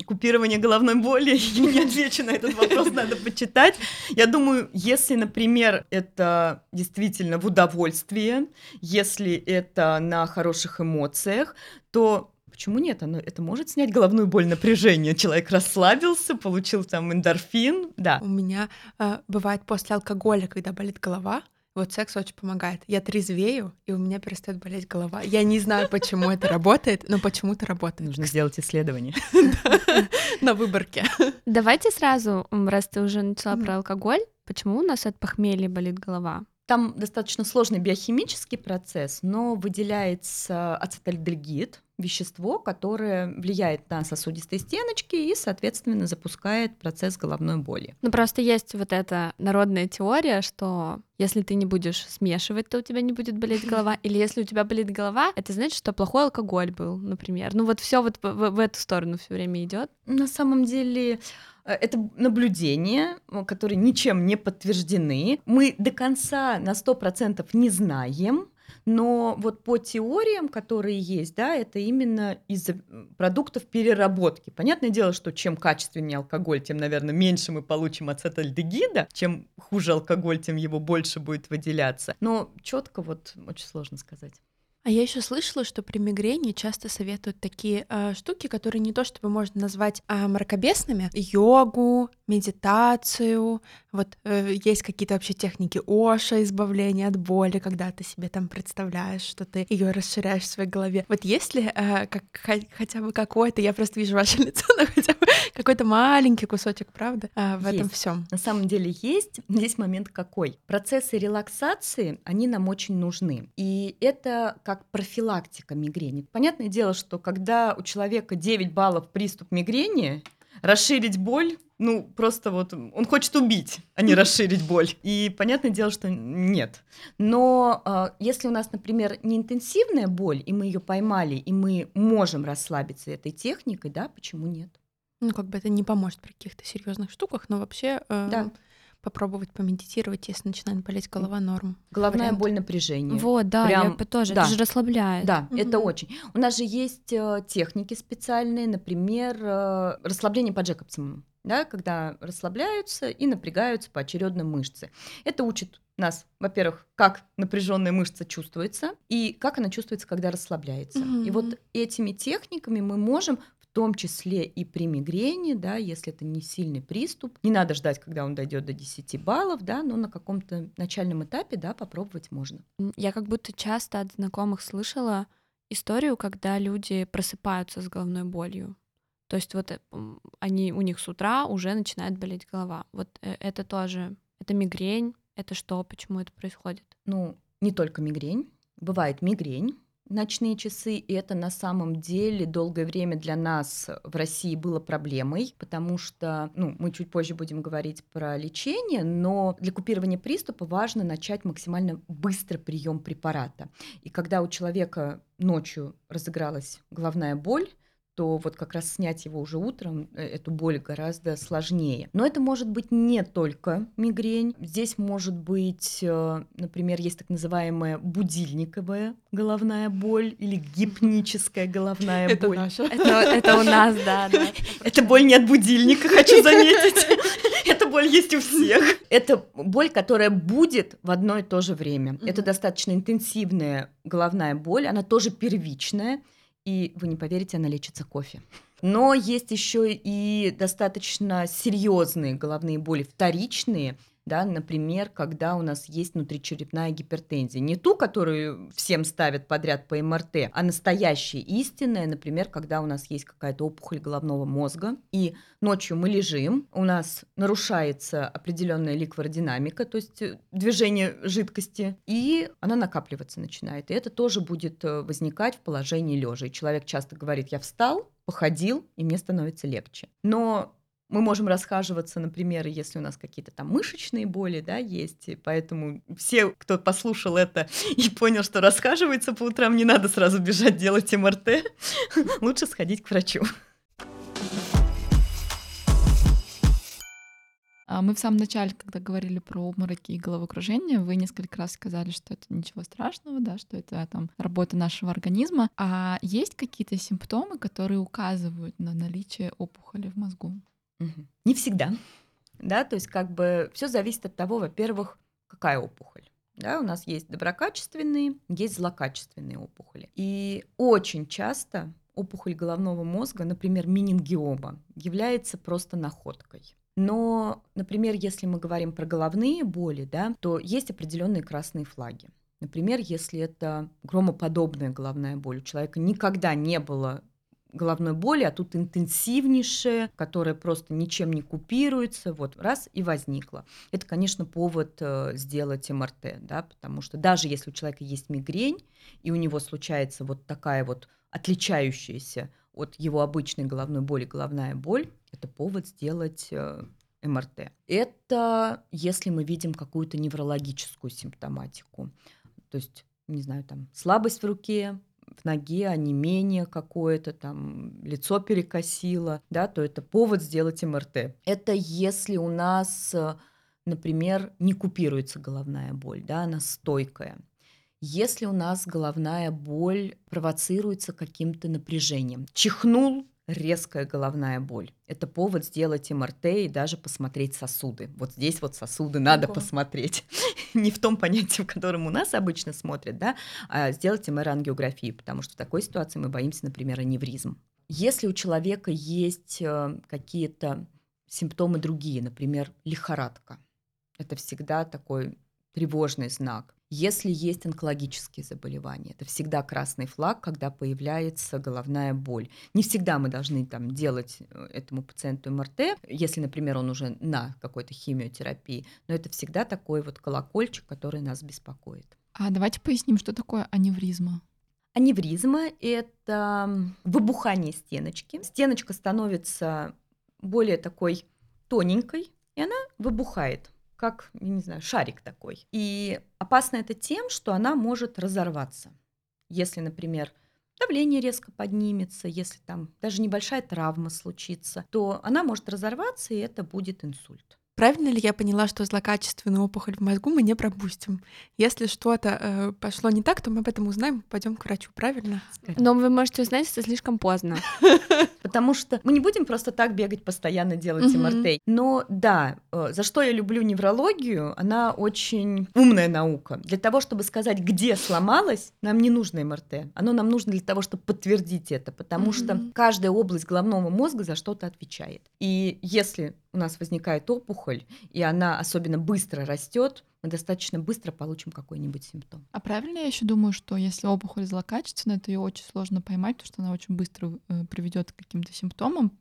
купирования головной боли, я не отвечу на этот вопрос, надо почитать. Я думаю, если, например, это действительно в удовольствие, если это на хороших эмоциях, то Почему нет? Оно, это может снять головную боль, напряжение. Человек расслабился, получил там эндорфин, да. У меня э, бывает после алкоголя, когда болит голова, Вот секс очень помогает. Я трезвею, и у меня перестает болеть голова. Я не знаю, почему это работает, но почему-то работает. Нужно сделать исследование. На выборке. Давайте сразу, раз ты уже начала про алкоголь, почему у нас от похмелья болит голова? Там достаточно сложный биохимический процесс, но выделяется ацетальдегид, вещество, которое влияет на сосудистые стеночки и, соответственно, запускает процесс головной боли. Ну, просто есть вот эта народная теория, что если ты не будешь смешивать, то у тебя не будет болеть голова. Или если у тебя болит голова, это значит, что плохой алкоголь был, например. Ну, вот все вот в, в, эту сторону все время идет. На самом деле Э, это наблюдения, которые ничем не подтверждены. Мы до конца на 100% не знаем, но вот по теориям, которые есть, да, это именно из продуктов переработки. Понятное дело, что чем качественнее алкоголь, тем, наверное, меньше мы получим ацетальдегида, чем хуже алкоголь, тем его больше будет выделяться. Но четко вот очень сложно сказать. А я еще слышала, что при мигрени часто советуют такие э, штуки, которые не то чтобы можно назвать э, мракобесными, йогу, медитацию. Вот э, есть какие-то вообще техники Оша, избавления от боли, когда ты себе там представляешь, что ты ее расширяешь в своей голове. Вот есть ли э, как, хотя бы какой-то, я просто вижу ваше лицо, но хотя бы какой-то маленький кусочек, правда, э, в есть. этом всем. На самом деле есть. Здесь момент какой? Процессы релаксации, они нам очень нужны. И это как профилактика мигрени. Понятное дело, что когда у человека 9 баллов приступ мигрени, расширить боль ну, просто вот он хочет убить, а не расширить боль. И понятное дело, что нет. Но э, если у нас, например, не интенсивная боль, и мы ее поймали, и мы можем расслабиться этой техникой, да, почему нет? Ну, как бы это не поможет при каких-то серьезных штуках, но вообще э, да попробовать помедитировать, если начинает болеть голова, норм. Головная Вариант. боль, напряжение. Вот, да, Прям, я тоже, да. это же расслабляет. Да, угу. это очень. У нас же есть э, техники специальные, например, э, расслабление по Джекобсону, да, когда расслабляются и напрягаются поочередно мышцы. Это учит нас, во-первых, как напряженная мышца чувствуется и как она чувствуется, когда расслабляется. Угу. И вот этими техниками мы можем том числе и при мигрени, да, если это не сильный приступ. Не надо ждать, когда он дойдет до 10 баллов, да, но на каком-то начальном этапе, да, попробовать можно. Я как будто часто от знакомых слышала историю, когда люди просыпаются с головной болью. То есть вот э, они, у них с утра уже начинает болеть голова. Вот э, это тоже, это мигрень, это что, почему это происходит? Ну, не только мигрень. Бывает мигрень, ночные часы, и это на самом деле долгое время для нас в России было проблемой, потому что, ну, мы чуть позже будем говорить про лечение, но для купирования приступа важно начать максимально быстро прием препарата. И когда у человека ночью разыгралась головная боль, то вот как раз снять его уже утром, э, эту боль гораздо сложнее. Но это может быть не только мигрень. Здесь может быть, э, например, есть так называемая будильниковая головная боль или гипническая головная это боль. Наша. Это, это у нас, да, да. Это боль не от будильника, хочу заметить. Эта боль есть у всех. Это боль, которая будет в одно и то же время. Это достаточно интенсивная головная боль, она тоже первичная и вы не поверите, она лечится кофе. Но есть еще и достаточно серьезные головные боли, вторичные, да, например, когда у нас есть внутричерепная гипертензия. Не ту, которую всем ставят подряд по МРТ, а настоящая истинная, например, когда у нас есть какая-то опухоль головного мозга, и ночью мы лежим, у нас нарушается определенная ликвородинамика, то есть э, движение жидкости, и она накапливаться начинает. И это тоже будет э, возникать в положении лежа. И человек часто говорит, я встал, походил, и мне становится легче. Но мы можем расхаживаться, например, если у нас какие-то там мышечные боли, да, есть, и поэтому все, кто послушал это и понял, что расхаживается по утрам, не надо сразу бежать делать МРТ, лучше сходить к врачу. А мы в самом начале, когда говорили про обмороки и головокружение, вы несколько раз сказали, что это ничего страшного, да, что это там работа нашего организма. А есть какие-то симптомы, которые указывают на наличие опухоли в мозгу? Не всегда. Да, то есть как бы все зависит от того, во-первых, какая опухоль. Да, у нас есть доброкачественные, есть злокачественные опухоли. И очень часто опухоль головного мозга, например, менингиома, является просто находкой. Но, например, если мы говорим про головные боли, да, то есть определенные красные флаги. Например, если это громоподобная головная боль, у человека никогда не было головной боли, а тут интенсивнейшая, которая просто ничем не купируется, вот раз и возникла. Это, конечно, повод э, сделать МРТ, да, потому что даже если у человека есть мигрень, и у него случается вот такая вот отличающаяся от его обычной головной боли головная боль, это повод сделать э, МРТ. Это если мы видим какую-то неврологическую симптоматику. То есть, не знаю, там слабость в руке, в ноге, онемение какое-то, там лицо перекосило, да, то это повод сделать МРТ. Это если у нас, э, например, не купируется головная боль, да, она стойкая. Если у нас головная боль провоцируется каким-то напряжением. Чихнул, резкая головная боль. Это повод сделать МРТ и даже посмотреть сосуды. Вот здесь вот сосуды надо Ого. посмотреть. Не в том понятии, в котором у нас обычно смотрят, да, а сделать МР-ангиографию, потому что в такой ситуации мы боимся, например, аневризм. Если у человека есть э, какие-то симптомы другие, например, лихорадка, это всегда такой тревожный знак. Если есть онкологические заболевания, это всегда красный флаг, когда появляется головная боль. Не всегда мы должны там делать э, этому пациенту МРТ, если, например, он уже на какой-то химиотерапии, но это всегда такой вот колокольчик, который нас беспокоит. А давайте поясним, что такое аневризма. Аневризма – это выбухание стеночки. Стеночка становится более такой тоненькой, и она выбухает как, я не знаю, шарик такой. И опасно это тем, что она может разорваться. Если, например, давление резко поднимется, если там даже небольшая травма случится, то она может разорваться, и это будет инсульт. Правильно ли я поняла, что злокачественную опухоль в мозгу мы не пропустим? Если что-то э, пошло не так, то мы об этом узнаем, пойдем к врачу, правильно? Но вы можете узнать, что слишком поздно. Потому что мы не будем просто так бегать, постоянно делать МРТ. Но да, э, за что я люблю неврологию, она очень умная наука. Для того, чтобы сказать, где сломалось, нам не нужно МРТ. Оно нам нужно для того, чтобы подтвердить это, потому что каждая область головного мозга за что-то отвечает. И если у нас возникает опухоль, и она особенно быстро растет, мы достаточно быстро получим какой-нибудь симптом. А правильно я еще думаю, что если опухоль злокачественная, то ее очень сложно поймать, потому что она очень быстро э, приведет к каким-то симптомам,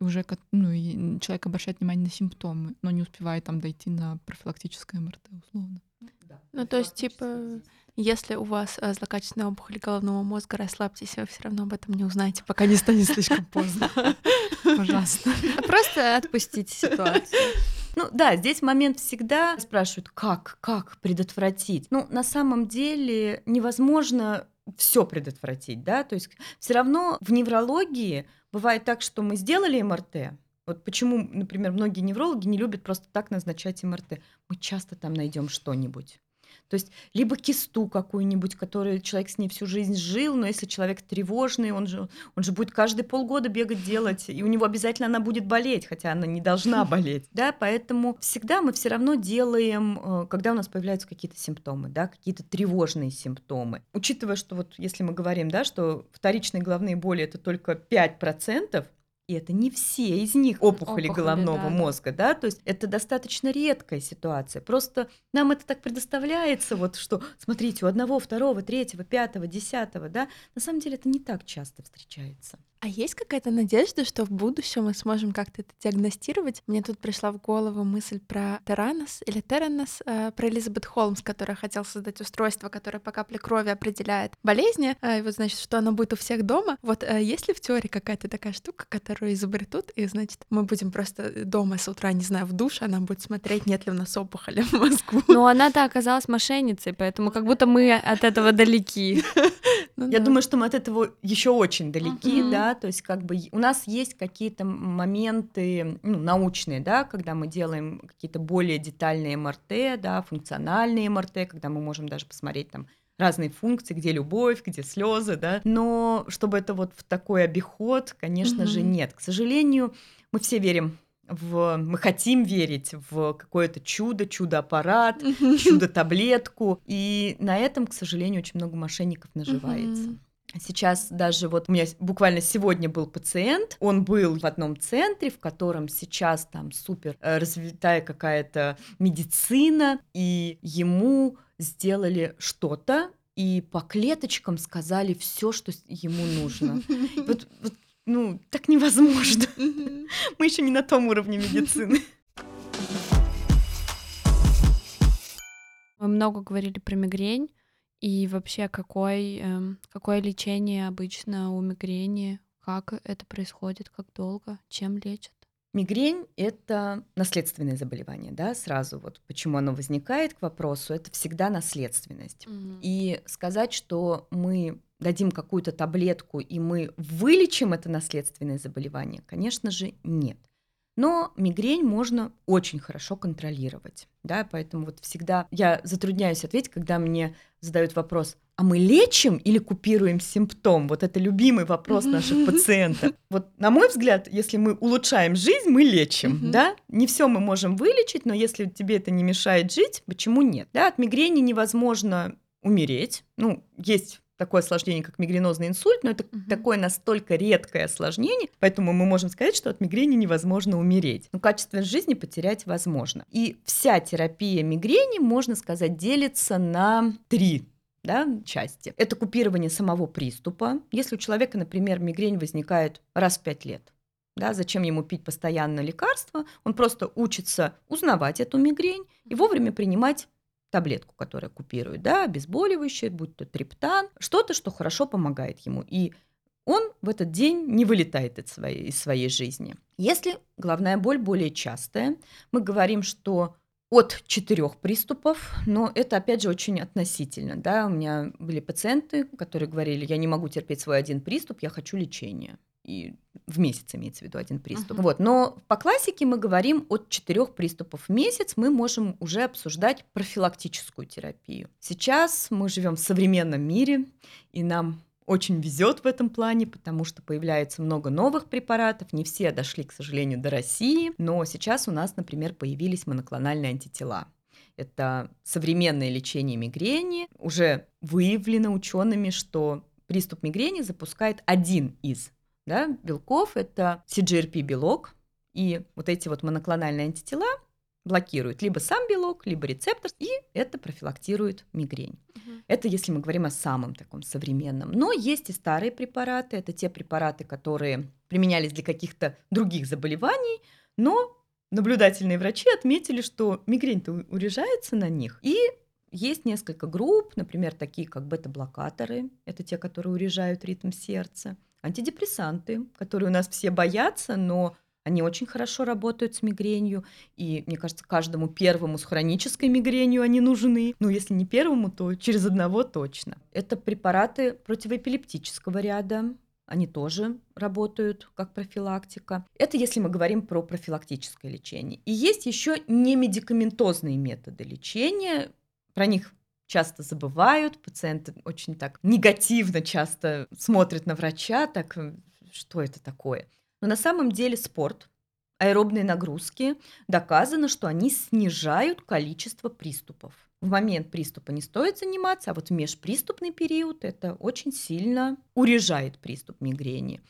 уже ну, и человек обращает внимание на симптомы, но не успевает там дойти на профилактическое МРТ условно. Да. Ну, то есть, типа, если у вас э, злокачественная опухоль головного мозга, расслабьтесь, вы все равно об этом не узнаете, пока не станет слишком поздно. Ужасно. Просто отпустите ситуацию. Ну да, здесь момент всегда спрашивают, как, как предотвратить. Ну, на самом деле невозможно все предотвратить, да, то есть все равно в неврологии бывает так, что мы сделали МРТ, вот почему, например, многие неврологи не любят просто так назначать МРТ. Мы часто там найдем что-нибудь. То есть либо кисту какую-нибудь, которую человек с ней всю жизнь жил, но если человек тревожный, он же, он же будет каждые полгода бегать делать, и у него обязательно она будет болеть, хотя она не должна болеть. Да, поэтому всегда мы все равно делаем, э, когда у нас появляются какие-то симптомы, да, какие-то тревожные симптомы. Учитывая, что вот если мы говорим, да, что вторичные головные боли это только 5%, и это не все из них опухоли, опухоли головного да, мозга, да. да, то есть это достаточно редкая ситуация. Просто нам это так предоставляется, вот что, смотрите, у одного, второго, третьего, пятого, десятого, да, на самом деле это не так часто встречается. А есть какая-то надежда, что в будущем мы сможем как-то это диагностировать? Мне тут пришла в голову мысль про Теранос или Теранос, э, про Элизабет Холмс, которая хотела создать устройство, которое по капле крови определяет болезни, э, и вот, значит, что оно будет у всех дома. Вот э, есть ли в теории какая-то такая штука, которую изобретут, и, значит, мы будем просто дома с утра, не знаю, в душ, она будет смотреть, нет ли у нас опухоли в мозгу. Но она-то оказалась мошенницей, поэтому как будто мы от этого далеки. Ну Я думаю, что мы от этого еще очень далеки, да, то есть как бы у нас есть какие-то моменты ну, научные, да, когда мы делаем какие-то более детальные МРТ, да, функциональные МРТ, когда мы можем даже посмотреть там разные функции, где любовь, где слезы, да. Но чтобы это вот в такой обиход, конечно mm-hmm. же, нет. К сожалению, мы все верим в, мы хотим верить в какое-то чудо, чудо-аппарат, чудо-таблетку, и на этом, к сожалению, очень много мошенников наживается. Сейчас даже вот у меня буквально сегодня был пациент, он был в одном центре, в котором сейчас там супер э, развитая какая-то медицина, и ему сделали что-то, и по клеточкам сказали все, что ему нужно. Вот, вот, ну, так невозможно. Мы еще не на том уровне медицины. Мы много говорили про мигрень. И вообще, какой, эм, какое лечение обычно у мигрени? Как это происходит? Как долго? Чем лечат? Мигрень — это наследственное заболевание, да, сразу вот почему оно возникает к вопросу, это всегда наследственность. Мгм. И сказать, что мы дадим какую-то таблетку и мы вылечим это наследственное заболевание, конечно же, нет. Но мигрень можно очень хорошо контролировать, да, поэтому вот всегда я затрудняюсь ответить, когда мне задают вопрос, а мы лечим или купируем симптом? Вот это любимый вопрос наших пациентов. Вот на мой взгляд, если мы улучшаем жизнь, мы лечим, да? Не все мы можем вылечить, но если тебе это не мешает жить, почему нет? Да, от мигрени невозможно умереть. Ну, есть такое осложнение, как мигренозный инсульт, но это Мгм. такое настолько редкое осложнение, поэтому мы можем сказать, что от мигрени невозможно умереть. Но качество жизни потерять возможно. И вся терапия мигрени, можно сказать, делится на три да, части. Это купирование самого приступа. Если у человека, например, мигрень возникает раз в пять лет, да, зачем ему пить постоянно лекарства? Он просто учится узнавать эту мигрень и вовремя принимать таблетку, которая купирует, да, обезболивающее, будь то триптан, что-то, что хорошо помогает ему. И он в этот день не вылетает из своей, из своей жизни. Если головная боль более частая, мы говорим, что от четырех приступов, но это, опять же, очень относительно. Да? У меня были пациенты, которые говорили, я не могу терпеть свой один приступ, я хочу лечения. И в месяц имеется в виду один приступ. Мгм. Вот. Но по классике мы говорим от четырех приступов в месяц, мы можем уже обсуждать профилактическую терапию. Сейчас мы живем в современном мире, и нам очень везет в этом плане, потому что появляется много новых препаратов. Не все дошли, к сожалению, до России, но сейчас у нас, например, появились моноклональные антитела. Это современное лечение мигрени. Уже выявлено учеными, что приступ мигрени запускает один из да, белков. Это CGRP-белок. И вот эти вот моноклональные антитела блокируют либо сам белок, либо рецептор, и это профилактирует мигрень. Мгм. Это если мы говорим о самом таком современном. Но есть и старые препараты. Это те препараты, которые применялись для каких-то других заболеваний, но наблюдательные врачи отметили, что мигрень-то урежается на них. И есть несколько групп, например, такие как бета-блокаторы, это те, которые урежают ритм сердца, антидепрессанты, которые у нас все боятся, но они очень хорошо работают с мигренью, и, мне кажется, каждому первому с хронической мигренью они нужны. Ну, если не первому, то через одного точно. Это препараты противоэпилептического ряда, они тоже работают как профилактика. Это если мы говорим про профилактическое лечение. И есть еще немедикаментозные методы лечения. Про них часто забывают, пациенты очень так негативно часто смотрят на врача, так э, что это такое. Но на самом деле спорт, аэробные нагрузки, доказано, что они снижают количество приступов. В момент приступа не стоит заниматься, а вот в межприступный период это очень сильно урежает приступ мигрени.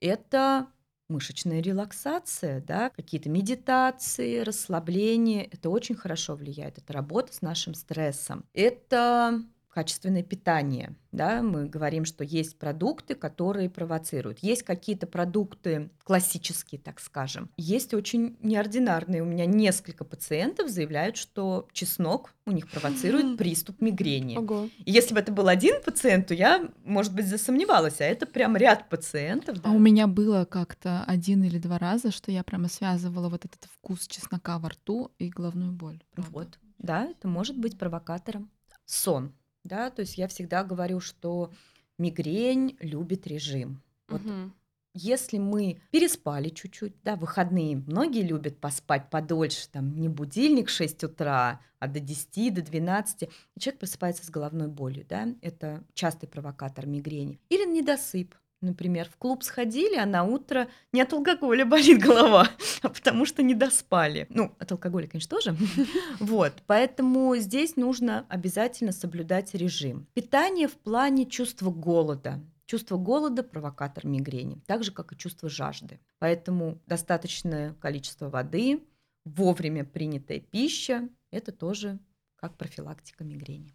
Это мышечная релаксация, да, какие-то медитации, расслабление. Это очень хорошо влияет. Это работа с нашим стрессом. Это качественное питание. Да? Мы говорим, что есть продукты, которые провоцируют. Есть какие-то продукты классические, так скажем. Есть очень неординарные. У меня несколько пациентов заявляют, что чеснок у них провоцирует приступ мигрени. Ого. И если бы это был один пациент, то я, может быть, засомневалась. А это прям ряд пациентов. А у меня было как-то один или два раза, что я прямо связывала вот этот вкус чеснока во рту и головную боль. правда. Вот, да, это может быть провокатором. Сон, да, то есть я всегда говорю, что мигрень любит режим. Вот Мгм. если мы переспали чуть-чуть, да, выходные, многие любят поспать подольше, там, не будильник 6 утра, а до 10, до 12, и человек просыпается с головной болью, да, это частый провокатор мигрени. Или недосып, например, в клуб сходили, а на утро не от алкоголя болит голова, а потому что не доспали. Ну, от алкоголя, конечно, тоже. Вот, поэтому здесь нужно обязательно соблюдать режим. Питание в плане чувства голода. Чувство голода – провокатор мигрени, так же, как и чувство жажды. Поэтому достаточное количество воды, вовремя принятая пища – это тоже как профилактика мигрени.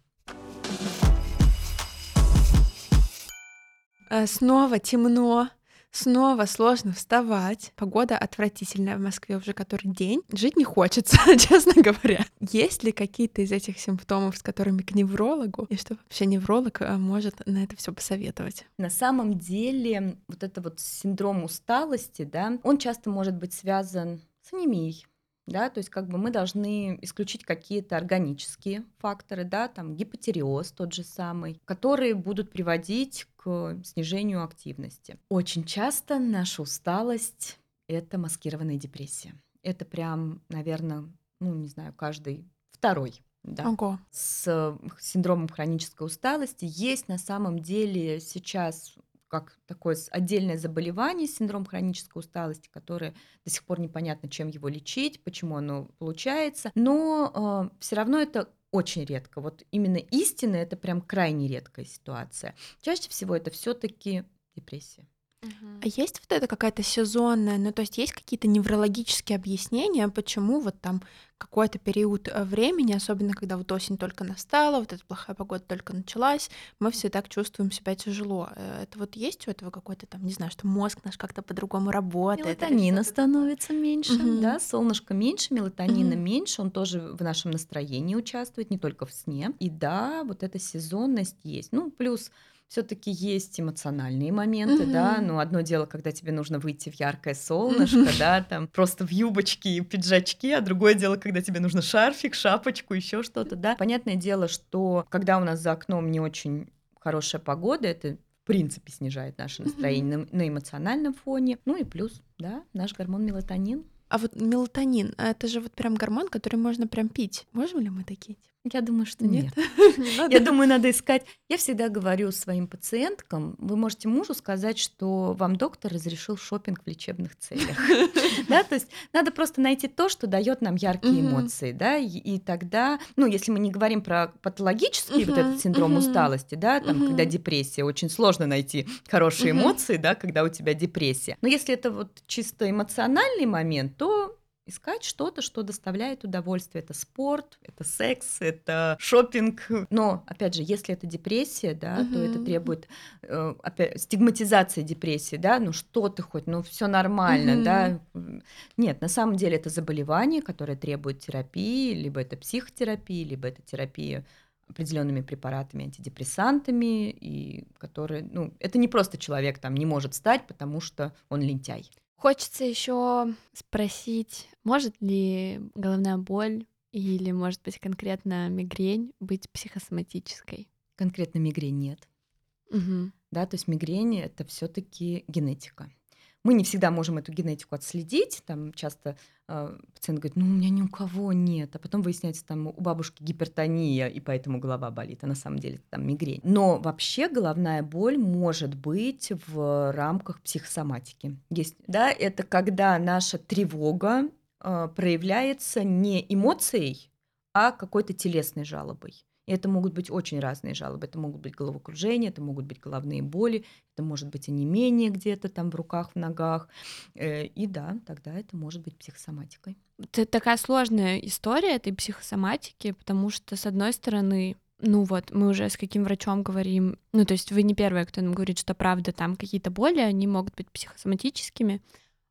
Снова темно, снова сложно вставать. Погода отвратительная в Москве уже который день. Жить не хочется, честно говоря. Есть ли какие-то из этих симптомов, с которыми к неврологу? И что вообще невролог э, может на это все посоветовать? На самом деле вот это вот синдром усталости, да, он часто может быть связан с анемией, да, то есть как бы мы должны исключить какие-то органические факторы, да, там гипотереоз тот же самый, которые будут приводить к снижению активности. Очень часто наша усталость — это маскированная депрессия. Это прям, наверное, ну, не знаю, каждый второй да, Ого. с синдромом хронической усталости. Есть на самом деле сейчас как такое отдельное заболевание, синдром хронической усталости, которое до сих пор непонятно, чем его лечить, почему оно получается, но э, все равно это очень редко. Вот именно истина это прям крайне редкая ситуация. Чаще всего это все-таки депрессия. А есть вот это какая-то сезонная, ну то есть есть какие-то неврологические объяснения, почему вот там какой-то период э, времени, особенно когда вот осень только настала, вот эта плохая погода только началась, мы все так чувствуем себя тяжело. Э, это вот есть у этого какой-то там, не знаю, что мозг наш как-то по-другому работает? Мелатонина становится меньше, угу. да, солнышко меньше, мелатонина угу. меньше, он тоже в нашем настроении участвует, не только в сне. И да, вот эта сезонность есть. Ну, плюс все-таки есть эмоциональные моменты, mm-hmm. да. Ну, одно дело, когда тебе нужно выйти в яркое солнышко, mm-hmm. да, там просто в юбочке и пиджачке, а другое дело, когда тебе нужно шарфик, шапочку, еще что-то, да. Понятное дело, что когда у нас за окном не очень хорошая погода, это в принципе снижает наше настроение mm-hmm. на, на эмоциональном фоне. Ну и плюс, да, наш гормон мелатонин. А вот мелатонин, это же вот прям гормон, который можно прям пить. Можем ли мы такие? Я думаю, что нет. нет. Я думаю, надо искать. Я всегда говорю своим пациенткам, вы можете мужу сказать, что вам доктор разрешил шопинг в лечебных целях. Да, то есть надо просто найти то, что дает нам яркие эмоции, да, и тогда, ну, если мы не говорим про патологический вот этот синдром усталости, да, там, когда депрессия, очень сложно найти хорошие эмоции, да, когда у тебя депрессия. Но если это вот чисто эмоциональный момент, то искать что-то, что доставляет удовольствие. Это спорт, это секс, это шопинг. Но, опять же, если это депрессия, да, угу. то это требует э, опять, стигматизации депрессии, да, ну что ты хоть, ну все нормально, угу. да. Нет, на самом деле это заболевание, которое требует терапии, либо это психотерапия, либо это терапия определенными препаратами, антидепрессантами, и которые, ну, это не просто человек там не может стать, потому что он лентяй. Хочется еще спросить, может ли головная боль или, может быть, конкретно мигрень быть психосоматической? Конкретно мигрень нет. Угу. Да, то есть мигрень это все-таки генетика. Мы не всегда можем эту генетику отследить. Там часто э, пациент говорит, ну, у меня ни у кого нет. А потом выясняется, там у бабушки гипертония, и поэтому голова болит. А на самом деле там мигрень. Но вообще головная боль может быть в рамках психосоматики. Есть, да, это когда наша тревога э, проявляется не эмоцией, а какой-то телесной жалобой. И это могут быть очень разные жалобы. Это могут быть головокружения, это могут быть головные боли, это может быть онемение где-то там в руках, в ногах. Э, и да, тогда это может быть психосоматикой. Это такая сложная история этой психосоматики, потому что, с одной стороны, ну вот, мы уже с каким врачом говорим, ну то есть вы не первые, кто нам говорит, что правда там какие-то боли, они могут быть психосоматическими,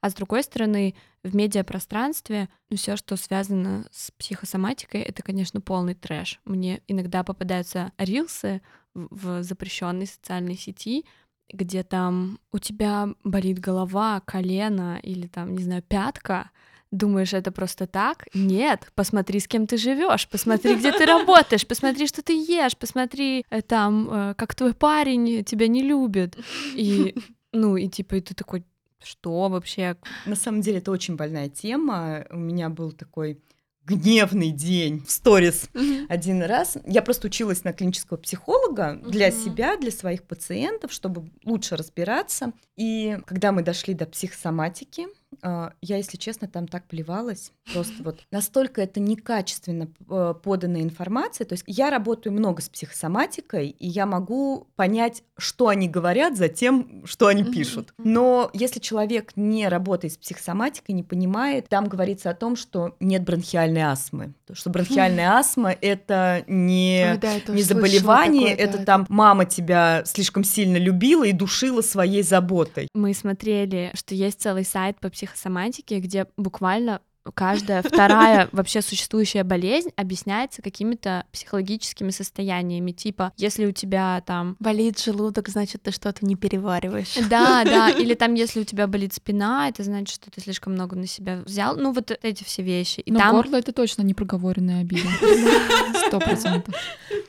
а с другой стороны, в медиапространстве ну, все, что связано с психосоматикой, это, конечно, полный трэш. Мне иногда попадаются рилсы в запрещенной социальной сети, где там у тебя болит голова, колено или там, не знаю, пятка, Думаешь, это просто так? Нет, посмотри, с кем ты живешь, посмотри, где ты работаешь, посмотри, что ты ешь, посмотри, э, там, э, как твой парень тебя не любит. И, ну, и типа, и ты такой, что вообще? На самом деле это очень больная тема. У меня был такой гневный день в сторис mm-hmm. один раз. Я просто училась на клинического психолога mm-hmm. для себя, для своих пациентов, чтобы лучше разбираться. И когда мы дошли до психосоматики, я, если честно, там так плевалась. Просто вот настолько это некачественно э, поданная информация. То есть я работаю много с психосоматикой, и я могу понять, что они говорят за тем, что они пишут. Но если человек не работает с психосоматикой, не понимает, там говорится о том, что нет бронхиальной астмы. Что бронхиальная астма — это не, Ой, да, не заболевание, такое, это да. там мама тебя слишком сильно любила и душила своей заботой. Мы смотрели, что есть целый сайт по психосоматике, где буквально каждая вторая вообще существующая болезнь объясняется какими-то психологическими состояниями, типа, если у тебя там Болит желудок, значит, ты что-то не перевариваешь. да, да, или там, если у тебя болит спина, это значит, что ты слишком много на себя взял. Ну, вот эти все вещи. И Но там горло это точно не проговоренная обида. Сто процентов.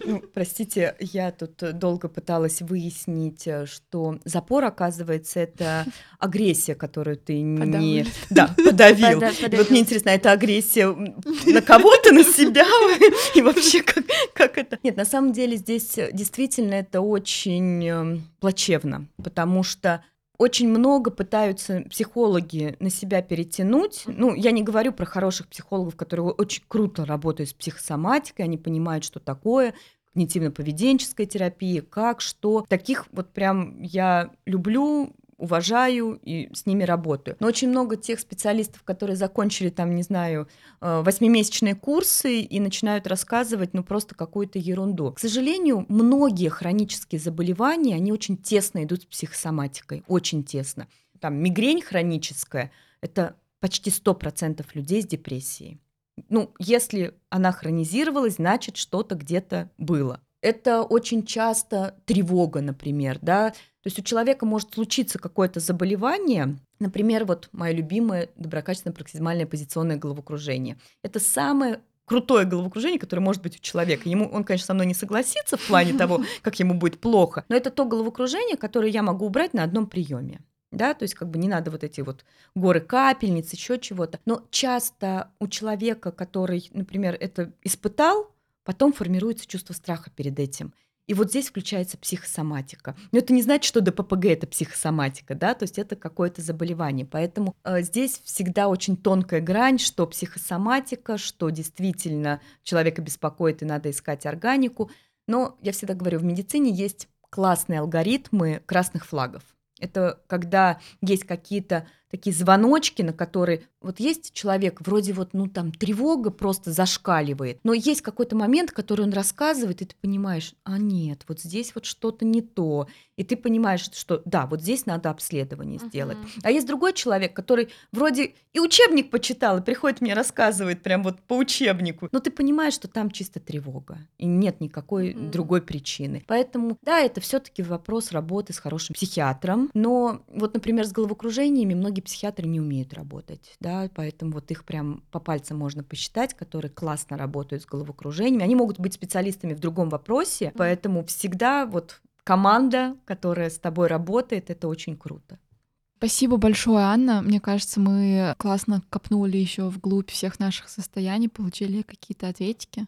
Ну, простите, я тут долго пыталась выяснить, э, что запор, оказывается, это агрессия, которую ты не... Подавил. Да, подавил. Пода- И вот подавил. мне интересно, а это агрессия на кого-то, на себя? И вообще, как, как это? Нет, на самом деле здесь э, действительно это очень эм, плачевно, потому что очень много пытаются психологи на себя перетянуть. Ну, я не говорю про хороших психологов, которые очень круто работают с психосоматикой, они понимают, что такое когнитивно-поведенческая терапия, как, что. Таких вот прям я люблю, уважаю и с ними работаю. Но очень много тех специалистов, которые закончили там, не знаю, э, восьмимесячные курсы и начинают рассказывать, ну, просто какую-то ерунду. К сожалению, многие хронические заболевания, они очень тесно идут с психосоматикой, очень тесно. Там мигрень хроническая – это почти 100% людей с депрессией. Ну, если она хронизировалась, значит, что-то где-то было. Это очень часто тревога, например, да, то есть у человека может случиться какое-то заболевание, например, вот мое любимое доброкачественное проксизмальное позиционное головокружение. Это самое крутое головокружение, которое может быть у человека. Ему, он, конечно, со мной не согласится в плане того, как ему будет плохо, но это то головокружение, которое я могу убрать на одном приеме. Да, то есть как бы не надо вот эти вот горы капельниц, еще чего-то. Но часто у человека, который, например, это испытал, потом формируется чувство страха перед этим. И вот здесь включается психосоматика. Но это не значит, что ДППГ это психосоматика, да, то есть это какое-то заболевание. Поэтому э, здесь всегда очень тонкая грань, что психосоматика, что действительно человека беспокоит и надо искать органику. Но я всегда говорю, в медицине есть классные алгоритмы красных флагов. Это когда есть какие-то такие звоночки, на которые вот есть человек, вроде вот, ну там тревога просто зашкаливает, но есть какой-то момент, который он рассказывает, и ты понимаешь, а нет, вот здесь вот что-то не то, и ты понимаешь, что да, вот здесь надо обследование сделать. Мгм. А есть другой человек, который вроде и учебник почитал, и приходит мне рассказывает прям вот по учебнику, но ты понимаешь, что там чисто тревога, и нет никакой Мгм. другой причины. Поэтому, да, это все таки вопрос работы с хорошим психиатром, но вот, например, с головокружениями многие психиатры не умеют работать, да, поэтому вот их прям по пальцам можно посчитать, которые классно работают с головокружениями. Они могут быть специалистами в другом вопросе, поэтому всегда вот команда, которая с тобой работает, это очень круто. Спасибо большое, Анна. Мне кажется, мы классно копнули еще вглубь всех наших состояний, получили какие-то ответики.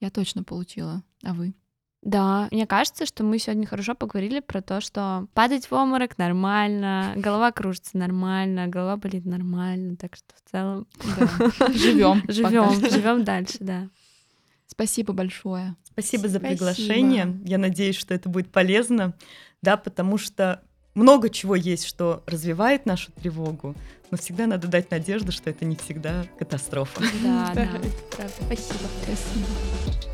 Я точно получила. А вы? Да, мне кажется, что мы сегодня хорошо поговорили про то, что падать в обморок нормально, голова кружится нормально, голова болит нормально, так что в целом Живем. живем, живем дальше, да. Спасибо большое. Спасибо за приглашение. Я надеюсь, что это будет полезно, да, потому что много чего есть, что развивает нашу тревогу, но всегда надо дать надежду, что это не всегда катастрофа. Да, да. Правда, Спасибо. Спасибо.